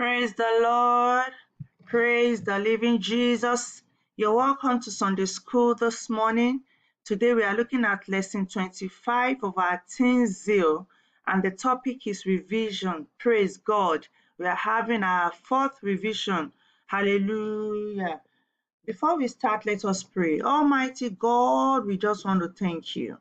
Praise the Lord. Praise the living Jesus. You're welcome to Sunday School this morning. Today we are looking at lesson 25 of our Teen Zeal, and the topic is revision. Praise God. We are having our fourth revision. Hallelujah. Before we start, let us pray. Almighty God, we just want to thank you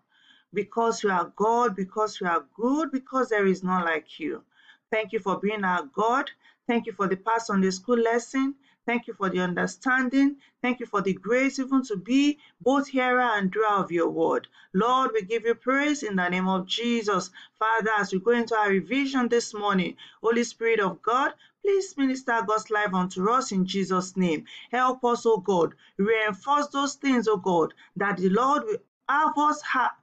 because you are God, because you are good, because there is none like you. Thank you for being our God. Thank you for the past the school lesson. Thank you for the understanding. Thank you for the grace even to be both hearer and doer of your word. Lord, we give you praise in the name of Jesus. Father, as we go into our revision this morning, Holy Spirit of God, please minister God's life unto us in Jesus' name. Help us, O God, reinforce those things, O God, that the Lord will have us ha-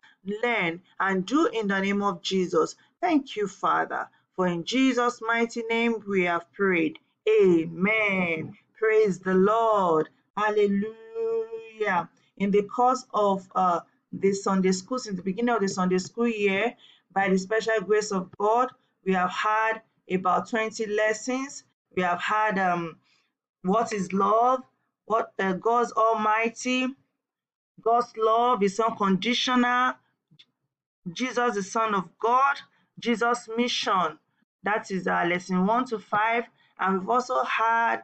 learn and do in the name of Jesus. Thank you, Father. For in Jesus' mighty name we have prayed. Amen. Praise the Lord. Hallelujah. In the course of uh, Sunday school, since the beginning of the Sunday school year, by the special grace of God, we have had about 20 lessons. We have had um, what is love, what uh, God's Almighty, God's love is unconditional, Jesus, the Son of God, Jesus' mission. That is our lesson 1 to 5. And we've also had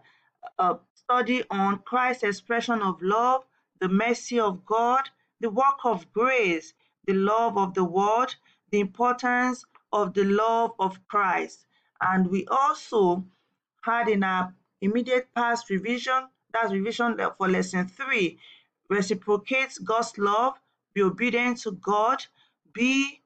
a study on Christ's expression of love, the mercy of God, the work of grace, the love of the world, the importance of the love of Christ. And we also had in our immediate past revision, that's revision for lesson 3, reciprocate God's love, be obedient to God, be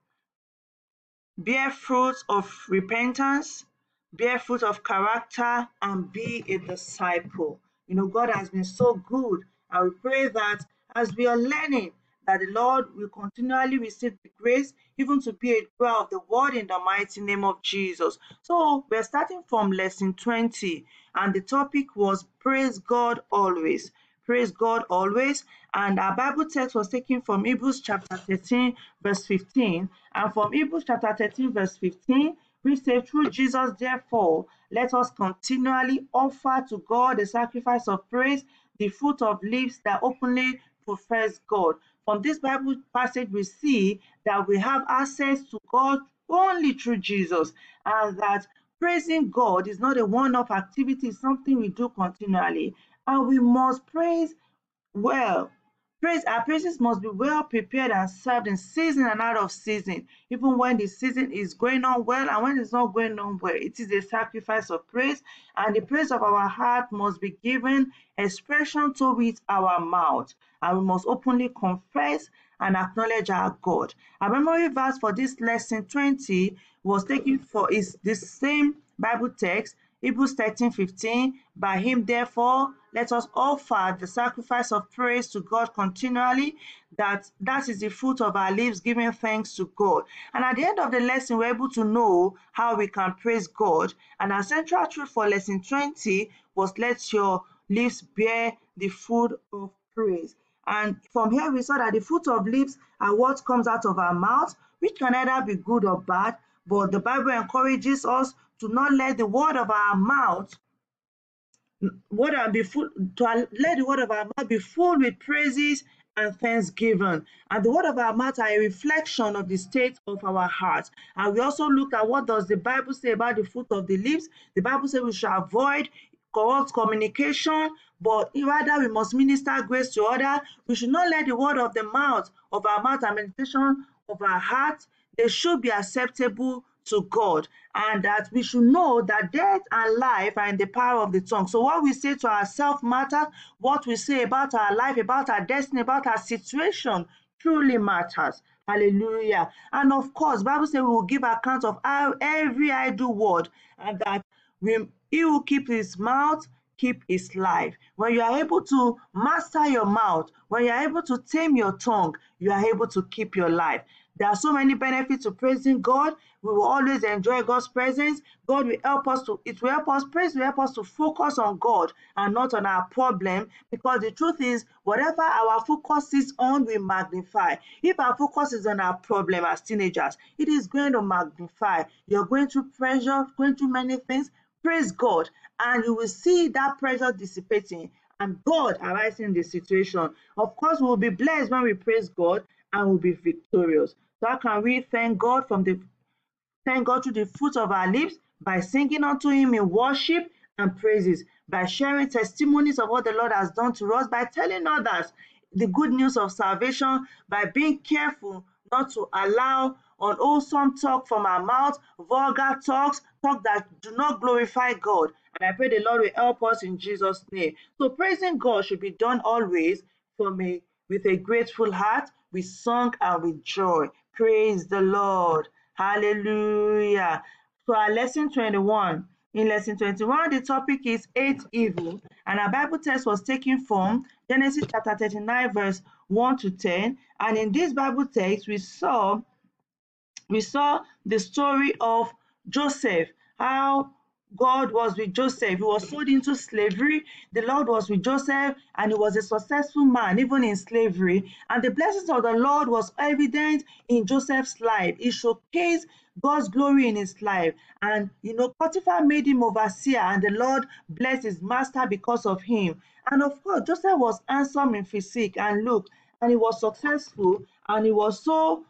bear fruit of repentance, bear fruit of character, and be a disciple. You know, God has been so good. And we pray that as we are learning, that the Lord will continually receive the grace, even to be a doer of the word in the mighty name of Jesus. So we're starting from lesson 20, and the topic was praise God always. Praise God always. And our Bible text was taken from Hebrews chapter 13, verse 15. And from Hebrews chapter 13, verse 15, we say, Through Jesus, therefore, let us continually offer to God the sacrifice of praise, the fruit of lips that openly profess God. From this Bible passage, we see that we have access to God only through Jesus, and that praising God is not a one off activity, it's something we do continually and we must praise well. Praise our praises must be well prepared and served in season and out of season, even when the season is going on well and when it's not going on well. It is a sacrifice of praise, and the praise of our heart must be given expression to with our mouth, and we must openly confess and acknowledge our God. Our memory verse for this lesson 20 was taken for is the same Bible text Hebrews 13 15. By him, therefore, let us offer the sacrifice of praise to God continually. That that is the fruit of our lips, giving thanks to God. And at the end of the lesson, we're able to know how we can praise God. And our central truth for lesson 20 was let your lips bear the fruit of praise. And from here, we saw that the fruit of lips are what comes out of our mouth, which can either be good or bad. But the Bible encourages us to not let the word of our mouth word be full to let the word of our mouth be full with praises and thanksgiving. And the word of our mouth are a reflection of the state of our hearts. And we also look at what does the Bible say about the fruit of the lips. The Bible says we should avoid corrupt communication, but rather we must minister grace to others. We should not let the word of the mouth of our mouth and meditation of our heart, they should be acceptable to God and that we should know that death and life are in the power of the tongue. So what we say to ourselves matters, what we say about our life, about our destiny, about our situation truly matters. Hallelujah. And of course, Bible says we will give account of every idle word and that we, he will keep his mouth keep his life. When you are able to master your mouth, when you are able to tame your tongue, you are able to keep your life. There are so many benefits to praising God. We will always enjoy God's presence. God will help us to, it will help us, praise will help us to focus on God and not on our problem. Because the truth is, whatever our focus is on, we magnify. If our focus is on our problem as teenagers, it is going to magnify. You're going through pressure, going through many things. praise God, and you will see that pressure dissipating and God arising in the situation. Of course, we will be blessed when we praise God and we'll be victorious. How can we thank God from the thank God through the fruit of our lips by singing unto Him in worship and praises, by sharing testimonies of what the Lord has done to us, by telling others the good news of salvation, by being careful not to allow unwholesome talk from our mouth, vulgar talks, talk that do not glorify God. And I pray the Lord will help us in Jesus' name. So praising God should be done always from a with a grateful heart, with song and with joy. Praise the Lord. Hallelujah. So our lesson 21. In lesson 21, the topic is eight evil, and our Bible text was taken from Genesis chapter 39, verse 1 to 10. And in this Bible text, we saw we saw the story of Joseph, how God was with Joseph. He was sold into slavery. The Lord was with Joseph, and he was a successful man, even in slavery. And the blessings of the Lord was evident in Joseph's life. He showcased God's glory in his life. And you know, Potiphar made him overseer, and the Lord blessed his master because of him. And of course, Joseph was handsome in physique and look, and he was successful, and he was so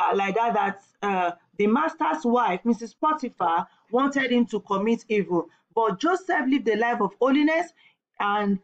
uh, like that that uh, the master's wife, Mrs. Potiphar, wanted him to commit evil. But Joseph lived a life of holiness and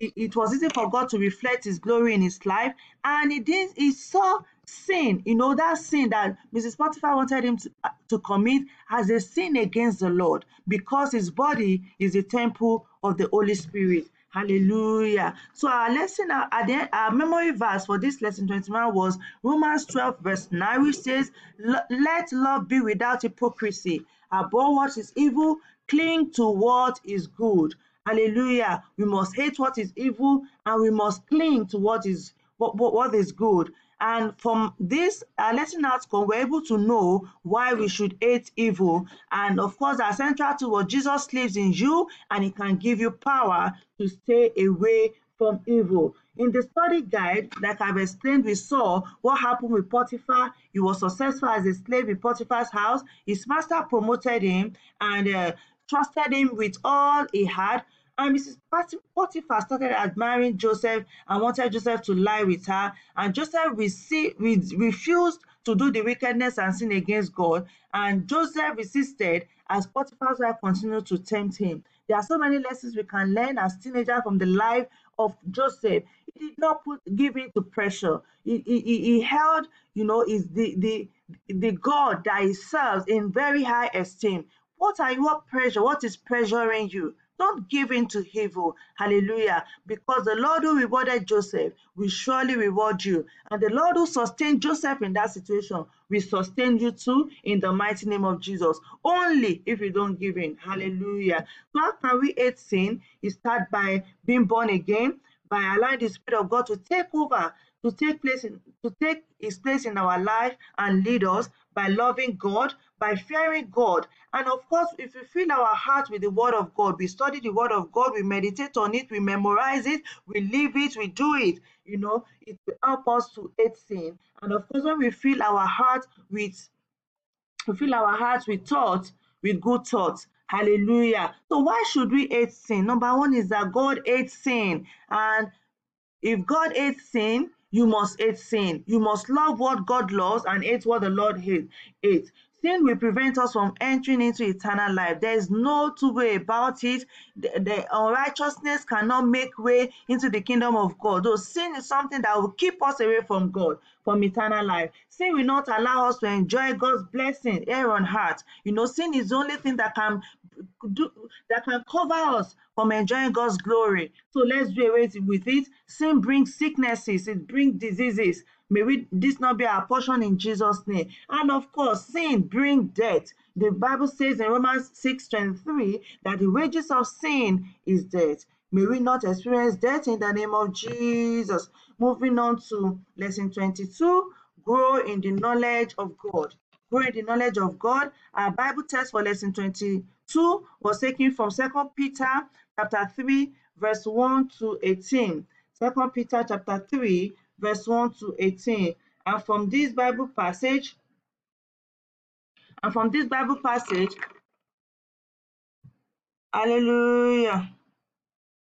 it, it was easy for God to reflect his glory in his life. And he did he saw sin, you know, that sin that Mrs. Potiphar wanted him to, uh, to commit as a sin against the Lord because his body is the temple of the Holy Spirit. Hallelujah. So our lesson, our, our memory verse for this lesson 21 was Romans 12 verse 9, which says, let love be without hypocrisy. Abhor what is evil, cling to what is good. Hallelujah. We must hate what is evil and we must cling to what is what, what, what is good. And from this uh, lesson outcome, we're able to know why we should hate evil. And of course, our central to what Jesus lives in you and he can give you power to stay away from evil. In the study guide, like I've explained, we saw what happened with Potiphar. He was successful as a slave in Potiphar's house. His master promoted him and uh, trusted him with all he had. Uh, and Mrs. Potiphar started admiring Joseph and wanted Joseph to lie with her. And Joseph received, refused to do the wickedness and sin against God. And Joseph resisted as Potiphar's wife continued to tempt him. There are so many lessons we can learn as teenagers from the life of Joseph. He did not put give in to pressure. He, he, he held, you know, is the, the the God that he serves in very high esteem. What are your pressure? What is pressuring you? Don't give in to evil. Hallelujah. Because the Lord who rewarded Joseph will surely reward you. And the Lord who sustained Joseph in that situation will sustain you too in the mighty name of Jesus. Only if you don't give in. Hallelujah. So how can we hate sin? You start by being born again, by allowing the Spirit of God to take over to take place in, to take his place in our life and lead us by loving God, by fearing God. And of course, if we fill our heart with the word of God, we study the word of God, we meditate on it, we memorize it, we live it, we do it, you know, it will help us to hate sin. And of course, when we fill our heart with we fill our hearts with thoughts, with good thoughts. Hallelujah. So why should we hate sin? Number one is that God hates sin. And if God hates sin, you must hate sin. You must love what God loves and hate what the Lord hates. Sin will prevent us from entering into eternal life. There is no two way about it. The, the unrighteousness cannot make way into the kingdom of God. Though sin is something that will keep us away from God, from eternal life. Sin will not allow us to enjoy God's blessing here on earth. You know, sin is the only thing that can do that can cover us from enjoying God's glory. So let's do away with it. Sin brings sicknesses, it brings diseases. May we this not be our portion in Jesus' name. And of course, sin brings death. The Bible says in Romans 6 23 that the wages of sin is death. May we not experience death in the name of Jesus. Moving on to lesson 22 grow in the knowledge of God. Grow in the knowledge of God. Our Bible text for lesson 22 was taken from Second Peter chapter 3, verse 1 to 18. 2 Peter chapter 3, verse 1 to 18. And from this Bible passage, and from this Bible passage, Hallelujah.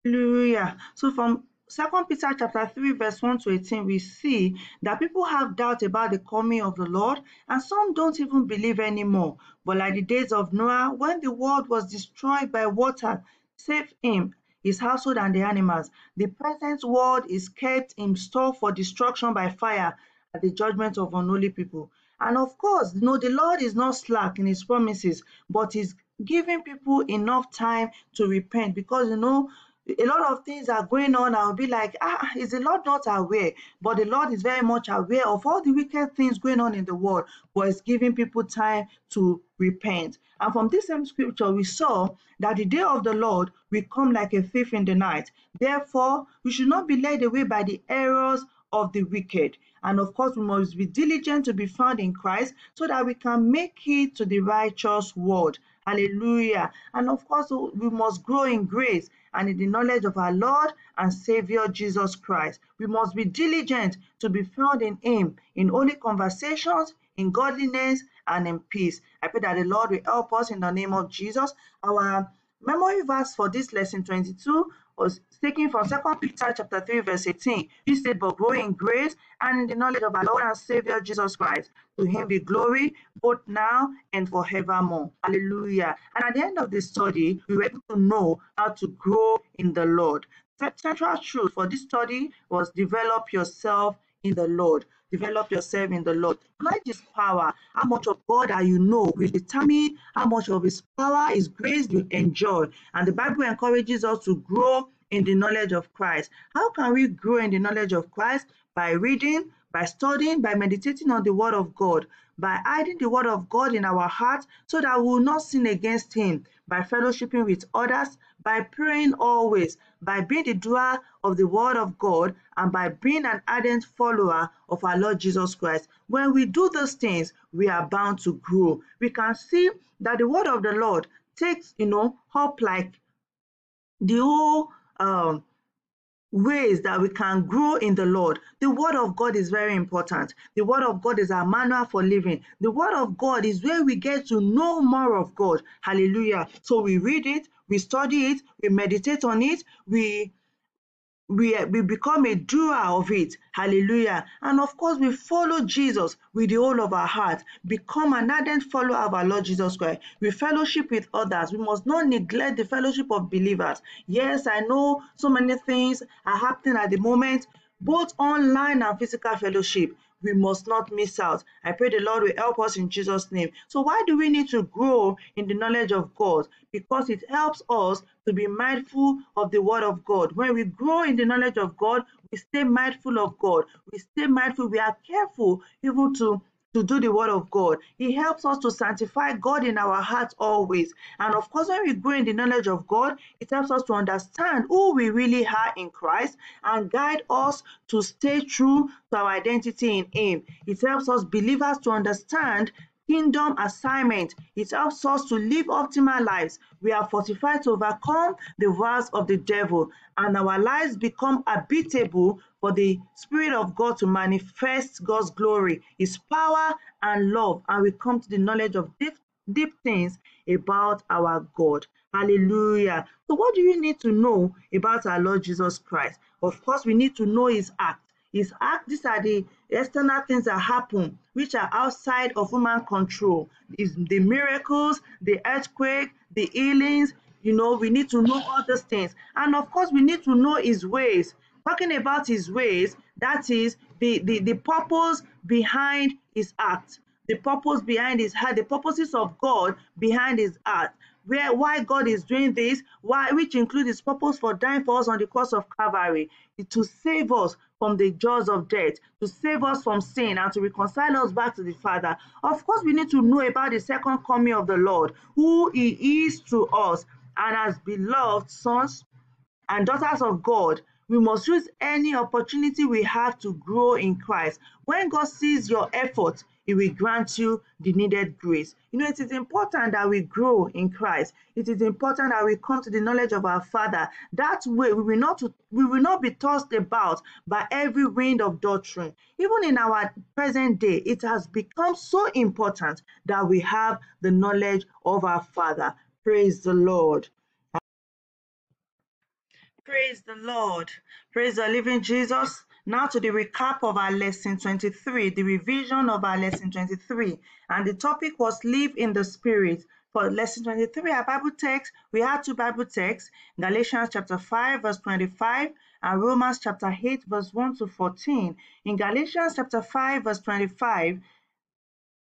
Hallelujah. So from Second Peter chapter 3, verse 1 to 18, we see that people have doubt about the coming of the Lord, and some don't even believe anymore. But like the days of Noah, when the world was destroyed by water, save him, his household, and the animals. The present world is kept in store for destruction by fire at the judgment of unholy people. And of course, you know, the Lord is not slack in his promises, but is giving people enough time to repent because you know a lot of things are going on. I'll be like, ah, is the Lord not aware? But the Lord is very much aware of all the wicked things going on in the world, but is giving people time to repent. And from this same scripture, we saw that the day of the Lord will come like a thief in the night. Therefore, we should not be led away by the errors of the wicked. And of course, we must be diligent to be found in Christ so that we can make it to the righteous world. Hallelujah. And of course, we must grow in grace and in the knowledge of our Lord and Savior Jesus Christ. We must be diligent to be found in Him in holy conversations, in godliness, and in peace. I pray that the Lord will help us in the name of Jesus. Our memory verse for this lesson 22 was taken from 2 Peter chapter 3, verse 18. He said, But grow in grace and in the knowledge of our Lord and Savior Jesus Christ. To him be glory both now and forevermore. Hallelujah. And at the end of the study, we were able to know how to grow in the Lord. The central truth for this study was develop yourself in the Lord. Develop yourself in the Lord. Knowledge is power. How much of God are you know will determine how much of His power, His grace you enjoy. And the Bible encourages us to grow in the knowledge of Christ. How can we grow in the knowledge of Christ? By reading, by studying, by meditating on the Word of God, by hiding the Word of God in our hearts so that we will not sin against Him, by fellowshipping with others, by praying always, by being the doer of the Word of God, and by being an ardent follower of our Lord Jesus Christ. When we do those things, we are bound to grow. We can see that the Word of the Lord takes, you know, up like the whole um, ways that we can grow in the Lord. The Word of God is very important. The Word of God is our manual for living. The Word of God is where we get to know more of God. Hallelujah. So we read it, we study it, we meditate on it, we we, eh, we become a doer of it. Hallelujah. And of course, we follow Jesus with the whole of our heart. Become an ardent follower of our Lord Jesus Christ. We fellowship with others. We must not neglect the fellowship of believers. Yes, I know so many things are happening at the moment, both online and physical fellowship we must not miss out. I pray the Lord will help us in Jesus' name. So, why do we need to grow in the knowledge of God? Because it helps us to be mindful of the Word of God. When we grow in the knowledge of God, we stay mindful of God. We stay mindful. We are careful even to to do the word of God. He helps us to sanctify God in our hearts always. And of course, when we grow in the knowledge of God, it helps us to understand who we really are in Christ and guide us to stay true to our identity in Him. It helps us believers to understand kingdom assignment. It helps us to live optimal lives. We are fortified to overcome the wrath of the devil, and our lives become habitable for the Spirit of God to manifest God's glory, His power, and love. And we come to the knowledge of deep, deep things about our God. Hallelujah. So, what do you need to know about our Lord Jesus Christ? Of course, we need to know His act His act these are the external things that happen which are outside of human control is the miracles the earthquake the healings you know we need to know all those things and of course we need to know his ways talking about his ways that is the the, the purpose behind his act the purpose behind his heart the purposes of god behind his act where why God is doing this, why which includes his purpose for dying for us on the cross of Calvary, to save us from the jaws of death, to save us from sin, and to reconcile us back to the Father. Of course, we need to know about the second coming of the Lord, who He is to us, and as beloved sons and daughters of God, we must use any opportunity we have to grow in Christ. When God sees your effort, He will grant you the needed grace. You know, it is important that we grow in Christ. It is important that we come to the knowledge of our Father. That way, we will not we will not be tossed about by every wind of doctrine. Even in our present day, it has become so important that we have the knowledge of our Father. Praise the Lord. Praise the Lord. Praise the living Jesus. Now to the recap of our lesson 23, the revision of our lesson 23. And the topic was live in the spirit. For lesson 23, our Bible text, we had two Bible texts, Galatians chapter 5, verse 25, and Romans chapter 8, verse 1 to 14. In Galatians chapter 5, verse 25,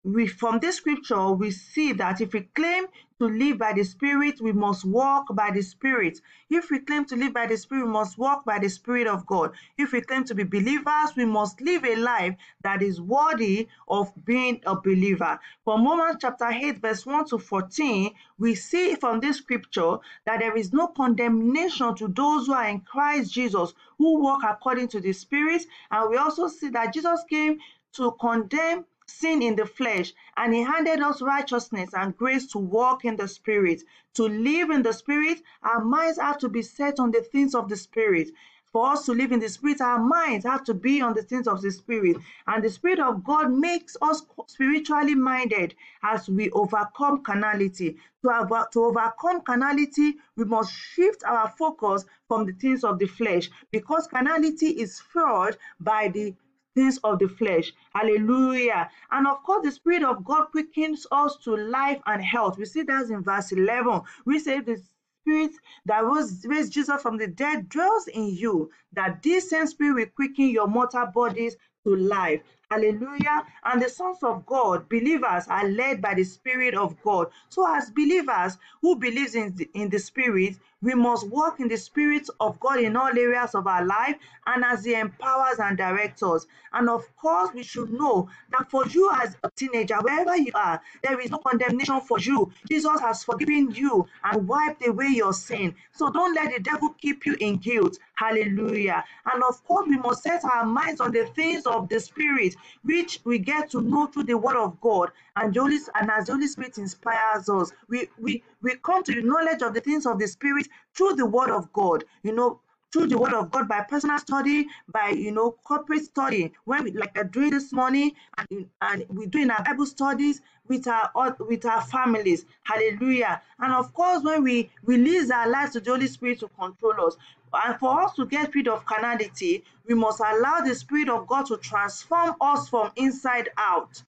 we from this scripture we see that if we claim to live by the spirit we must walk by the spirit. If we claim to live by the spirit we must walk by the spirit of god. If we claim to be believers we must live a life that is worthy of being a believer. From romans chapter 8 verse 1 to 14 we see from this scripture that there is no condemnation to those who are in christ jesus who walk according to the spirit. And we also see that jesus came to condemn sin in the flesh, and he handed us righteousness and grace to walk in the spirit. To live in the spirit, our minds have to be set on the things of the spirit. For us to live in the spirit, our minds have to be on the things of the spirit. And the spirit of God makes us spiritually minded as we overcome carnality. To, have, to overcome carnality, we must shift our focus from the things of the flesh because carnality is fueled by the things of the flesh. Hallelujah. And of course, the Spirit of God quickens us to life and health. We see that in verse 11. We say the Spirit that was raised Jesus from the dead dwells in you, that this same Spirit will quicken your mortal bodies to life. Hallelujah. And the sons of God, believers, are led by the Spirit of God. So, as believers who believes in the, in the Spirit, we must walk in the Spirit of God in all areas of our life and as He empowers and directs us. And of course, we should know that for you as a teenager, wherever you are, there is no condemnation for you. Jesus has forgiven you and wiped away your sin. So don't let the devil keep you in guilt. Hallelujah. And of course, we must set our minds on the things of the Spirit, which we get to know through the Word of God. And, Holy, and as the Holy Spirit inspires us, we, we, we come to the knowledge of the things of the Spirit through the word of God, you know, through the word of God by personal study, by you know corporate study. When we like are doing this morning, and, and we doing our Bible studies with our with our families. Hallelujah! And of course, when we release our lives to the Holy Spirit to control us, and for us to get rid of carnality, we must allow the Spirit of God to transform us from inside out.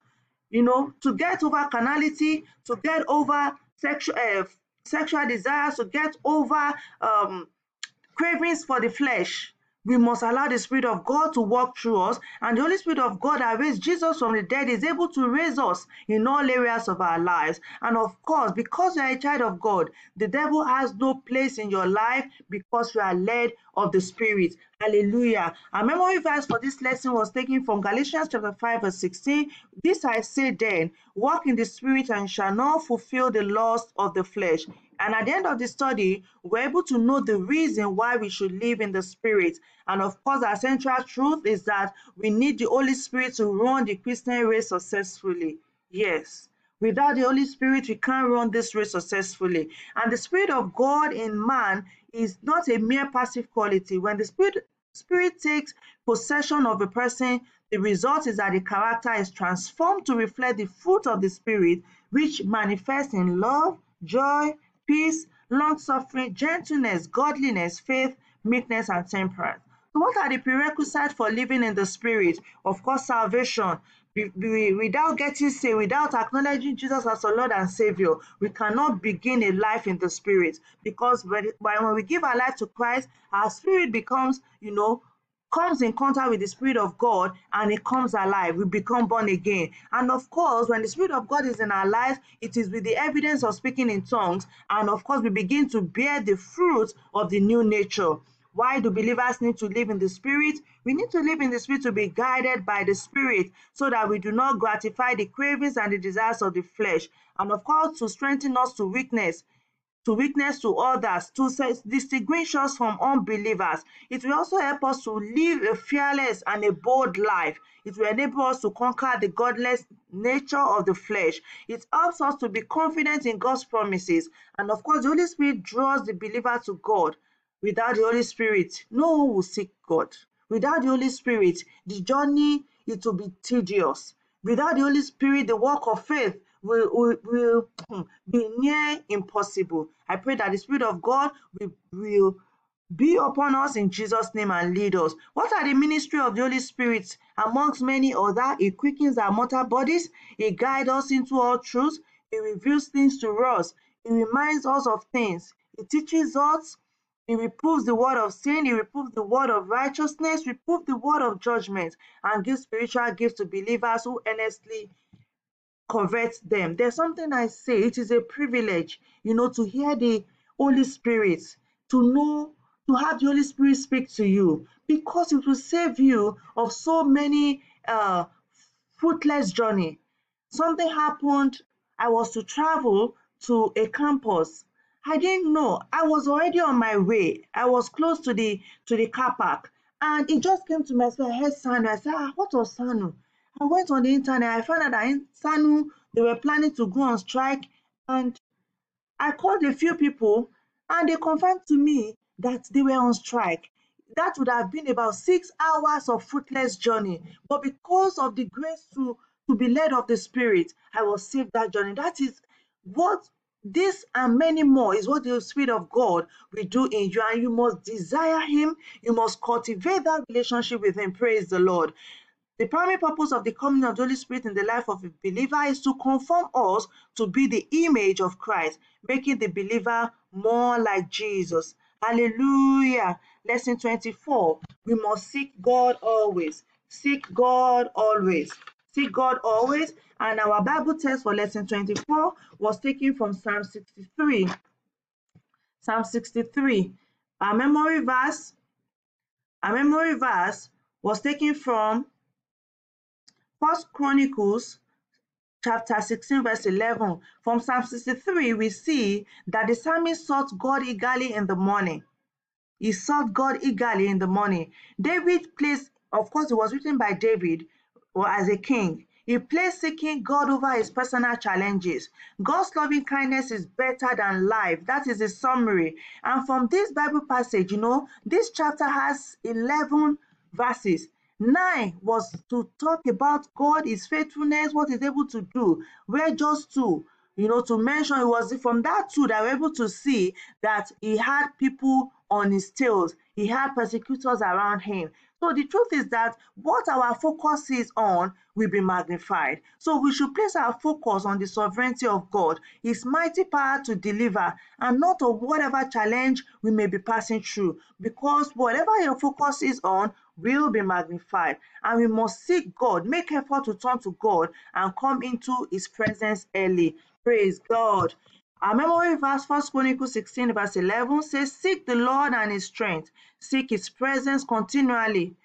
You know, to get over carnality, to get over sexual uh, sexual desires, to get over um, cravings for the flesh. We must allow the Spirit of God to walk through us, and the Holy Spirit of God that raised Jesus from the dead is able to raise us in all areas of our lives. And of course, because you are a child of God, the devil has no place in your life because you are led of the Spirit. Hallelujah. Our memory verse for this lesson was taken from Galatians chapter 5, verse 16. This I say then, walk in the Spirit and shall not fulfill the lust of the flesh. And at the end of the study, we're able to know the reason why we should live in the Spirit. And of course, our central truth is that we need the Holy Spirit to run the Christian race successfully. Yes. Without the Holy Spirit, we can't run this race successfully. And the Spirit of God in man is not a mere passive quality. When the Spirit Spirit takes possession of a person, the result is that the character is transformed to reflect the fruit of the Spirit, which manifests in love, joy, peace, long suffering, gentleness, godliness, faith, meekness, and temperance. So, what are the prerequisites for living in the Spirit? Of course, salvation. Without getting saved, without acknowledging Jesus as our Lord and Savior, we cannot begin a life in the Spirit. Because when we give our life to Christ, our spirit becomes, you know, comes in contact with the Spirit of God and it comes alive. We become born again. And of course, when the Spirit of God is in our lives, it is with the evidence of speaking in tongues. And of course, we begin to bear the fruit of the new nature. Why do believers need to live in the Spirit? We need to live in the Spirit to be guided by the Spirit so that we do not gratify the cravings and the desires of the flesh. And of course, to strengthen us to weakness to witness to others, to distinguish us from unbelievers. It will also help us to live a fearless and a bold life. It will enable us to conquer the godless nature of the flesh. It helps us to be confident in God's promises. And of course, the Holy Spirit draws the believer to God. Without the Holy Spirit, no one will seek God. Without the Holy Spirit, the journey it will be tedious. Without the Holy Spirit, the work of faith will, will, will hmm, be near impossible. I pray that the Spirit of God will, will be upon us in Jesus' name and lead us. What are the ministry of the Holy Spirit? Amongst many other, He quickens our mortal bodies, He guides us into all truth, He reveals things to us, He reminds us of things, He teaches us, He reproves the word of sin, He reproves the word of righteousness, reproves the word of judgment, and gives spiritual gifts to believers who earnestly convert them. There's something I say, it is a privilege, you know, to hear the Holy Spirit, to know to have the Holy Spirit speak to you because it will save you of so many uh, fruitless journey. Something happened. I was to travel to a campus. I didn't know. I was already on my way. I was close to the to the car park, and it just came to my spirit. I heard Sanu. I said, "Ah, what was Sanu?" I went on the internet. I found out that in Sanu they were planning to go on strike, and I called a few people, and they confirmed to me that they were on strike. That would have been about six hours of fruitless journey. But because of the grace to, to be led of the Spirit, I was saved that journey. That is what this and many more is what the Spirit of God will do in you. And you must desire Him. You must cultivate that relationship with Him. Praise the Lord. The primary purpose of the coming of the Holy Spirit in the life of a believer is to conform us to be the image of Christ, making the believer more like Jesus. Hallelujah. Lesson 24. We must seek God always. Seek God always. Seek God always. And our Bible text for lesson 24 was taken from Psalm 63. Psalm 63. Our memory verse, our memory verse was taken from First Chronicles chapter 16, verse 11. From Psalm 63, we see that the psalmist sought God eagerly in the morning. He sought God eagerly in the morning. David placed, of course, it was written by David or as a king. He placed seeking God over his personal challenges. God's loving kindness is better than life. That is a summary. And from this Bible passage, you know, this chapter has 11 verses. Nine was to talk about God, His faithfulness, what He's able to do. Where just two, you know, to mention it was from that two that we're able to see that He had people on His tails, He had persecutors around Him. So the truth is that what our focus is on will be magnified. So we should place our focus on the sovereignty of God, His mighty power to deliver, and not on whatever challenge we may be passing through. Because whatever your focus is on will be magnified. And we must seek God, make effort to turn to God and come into his presence early. Praise God. Our memory verse, 1 Chronicles 16, verse 11 says, Seek the Lord and his strength, seek his presence continually.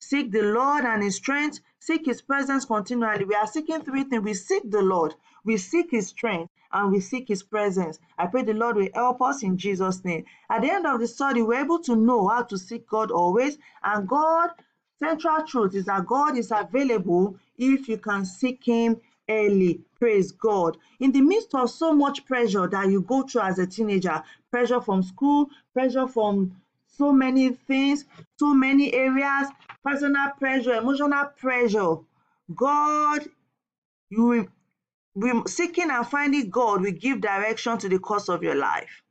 Seek the Lord and his strength, seek his presence continually. We are seeking three things. We seek the Lord, we seek his strength, and we seek his presence. I pray the Lord will help us in Jesus' name. At the end of the study, we're able to know how to seek God always. And God, central truth is that God is available if you can seek him early. Praise God. In the midst of so much pressure that you go through as a teenager, pressure from school, pressure from so many things, so many areas, personal pressure, emotional pressure. God, you seeking and finding God will give direction to the course of your life.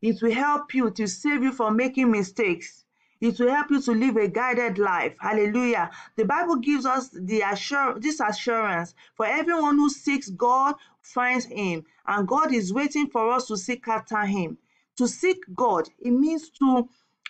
It will help you to save you from making mistakes. It will help you to live a guided life. Hallelujah. The Bible gives us the assur- this assurance for everyone who seeks God finds him and God is waiting for us to seek after him. To seek God, it means to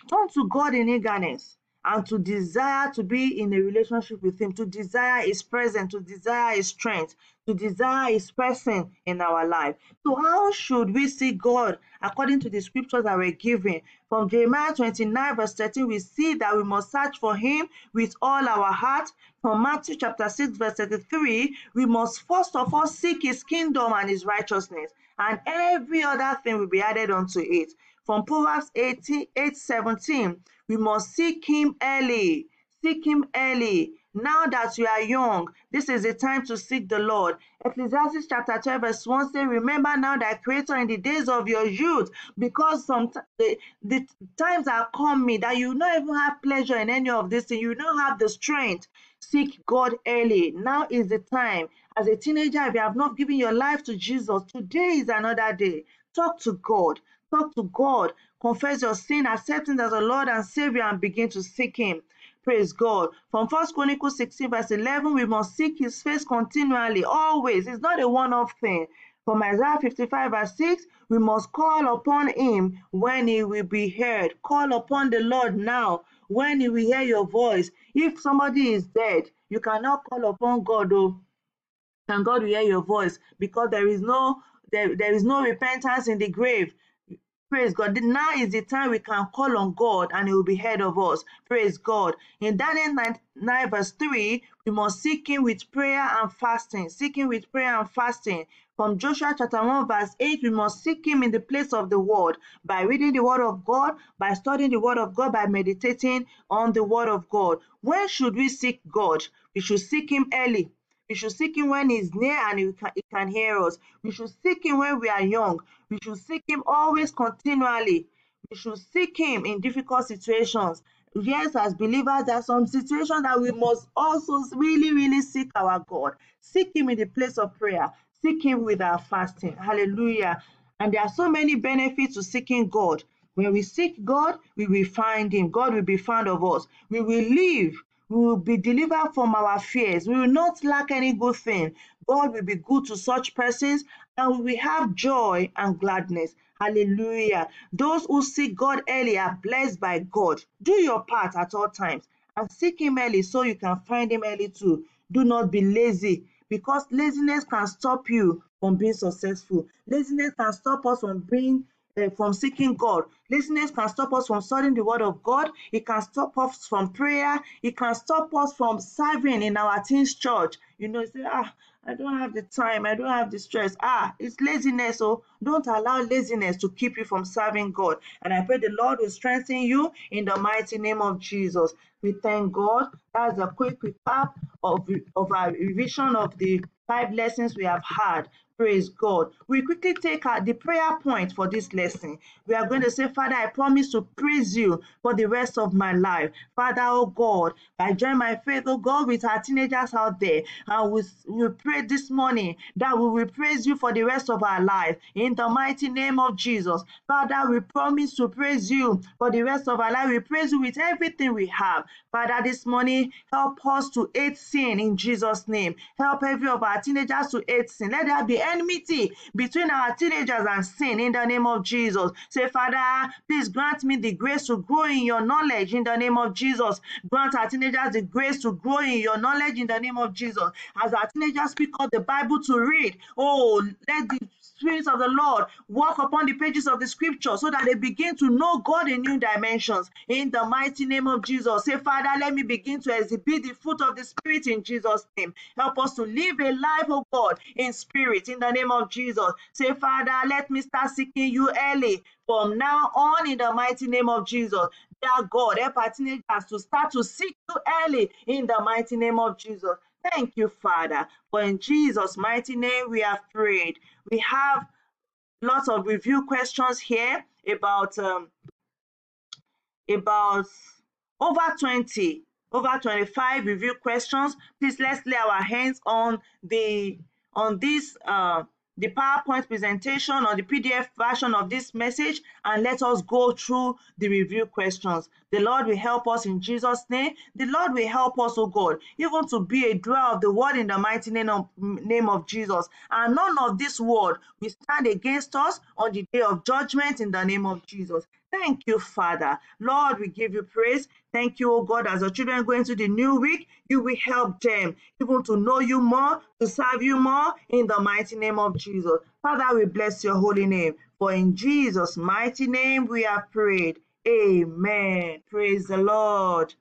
turn to God in eagerness and to desire to be in a relationship with him, to desire his presence, to desire his strength, to desire his person in our life. So how should we see God according to the scriptures that we're given? From Jeremiah 29 verse 13, we see that we must search for him with all our heart. From Matthew chapter 6 verse 33, we must first of all seek his kingdom and his righteousness and every other thing will be added unto it. From Proverbs 18, 8 17, we must seek him early. Seek him early. Now that you are young, this is the time to seek the Lord. Ecclesiastes chapter 12, verse 1 says, Remember now thy creator in the days of your youth, because some the, the times are coming that you not even have pleasure in any of this, and you don't have the strength. Seek God early. Now is the time. As a teenager, if you have not given your life to Jesus, today is another day. Talk to God. Talk to God confess your sin, accept him as a Lord and Savior, and begin to seek him. Praise God. From First Chronicles 16, verse 11, we must seek his face continually, always. It's not a one-off thing. From Isaiah 55, verse 6, we must call upon him when he will be heard. Call upon the Lord now when he will hear your voice. If somebody is dead, you cannot call upon God, oh, and God will hear your voice because there is no there, there is no repentance in the grave. Praise God. Now is the time we can call on God and He will be heard of us. Praise God. In Daniel 9, 9 verse 3, we must seek Him with prayer and fasting. Seeking with prayer and fasting. From Joshua chapter 1 verse 8, we must seek Him in the place of the Word by reading the Word of God, by studying the Word of God, by meditating on the Word of God. When should we seek God? We should seek Him early. We should seek him when he's near and he can, he can hear us. We should seek him when we are young. We should seek him always continually. We should seek him in difficult situations. Yes, as believers, there are some situations that we must also really, really seek our God. Seek him in the place of prayer. Seek him with our fasting. Hallelujah. And there are so many benefits to seeking God. When we seek God, we will find him. God will be found of us. We will live we will be delivered from our fears. We will not lack any good thing. God will be good to such persons and we will have joy and gladness. Hallelujah. Those who seek God early are blessed by God. Do your part at all times and seek Him early so you can find Him early too. Do not be lazy because laziness can stop you from being successful. Laziness can stop us from being uh, from seeking God. Laziness can stop us from studying the Word of God. It can stop us from prayer. It can stop us from serving in our teens church. You know, you say, ah, I don't have the time. I don't have the stress. Ah, it's laziness. So don't allow laziness to keep you from serving God. And I pray the Lord will strengthen you in the mighty name of Jesus. We thank God. That's a quick recap of, of our revision of the five lessons we have had. Praise God. We quickly take out the prayer point for this lesson. We are going to say, Father, I promise to praise you for the rest of my life. Father, oh God, I join my faith, oh God, with our teenagers out there. And we, we pray this morning that we will praise you for the rest of our life. In the mighty name of Jesus. Father, we promise to praise you for the rest of our life. We praise you with everything we have. Father, this morning, help us to hate sin in Jesus' name. Help every of our teenagers to hate sin. Let there be enmity between our teenagers and sin in the name of Jesus. Say, Father, please grant me the grace to grow in your knowledge in the name of Jesus. Grant our teenagers the grace to grow in your knowledge in the name of Jesus. As our teenagers pick up the Bible to read, oh, let the Spirit of the Lord walk upon the pages of the scripture so that they begin to know God in new dimensions. In the mighty name of Jesus. Say, Father, let me begin to exhibit the fruit of the Spirit in Jesus' name. Help us to live a life, of God, in spirit, in the name of Jesus. Say, Father, let me start seeking you early from now on in the mighty name of Jesus. Dear God, help our teenagers to start to seek you early in the mighty name of Jesus. Thank you, Father. For in Jesus' mighty name we have prayed. We have lots of review questions here about um, about over 20 over 25 review questions please let's lay our hands on the on this uh, the PowerPoint presentation or the PDF version of this message and let us go through the review questions. The Lord will help us in Jesus' name. The Lord will help us, oh God, even to be a dweller of the word in the mighty name of, name of Jesus. And none of this word will stand against us on the day of judgment in the name of Jesus. Thank you, Father. Lord, we give you praise. Thank you, oh God, as our children go into the new week, you will help them even to know you more, to serve you more in the mighty name of Jesus. Father, we bless your holy name. For in Jesus' mighty name we have prayed. Amen. Praise the Lord.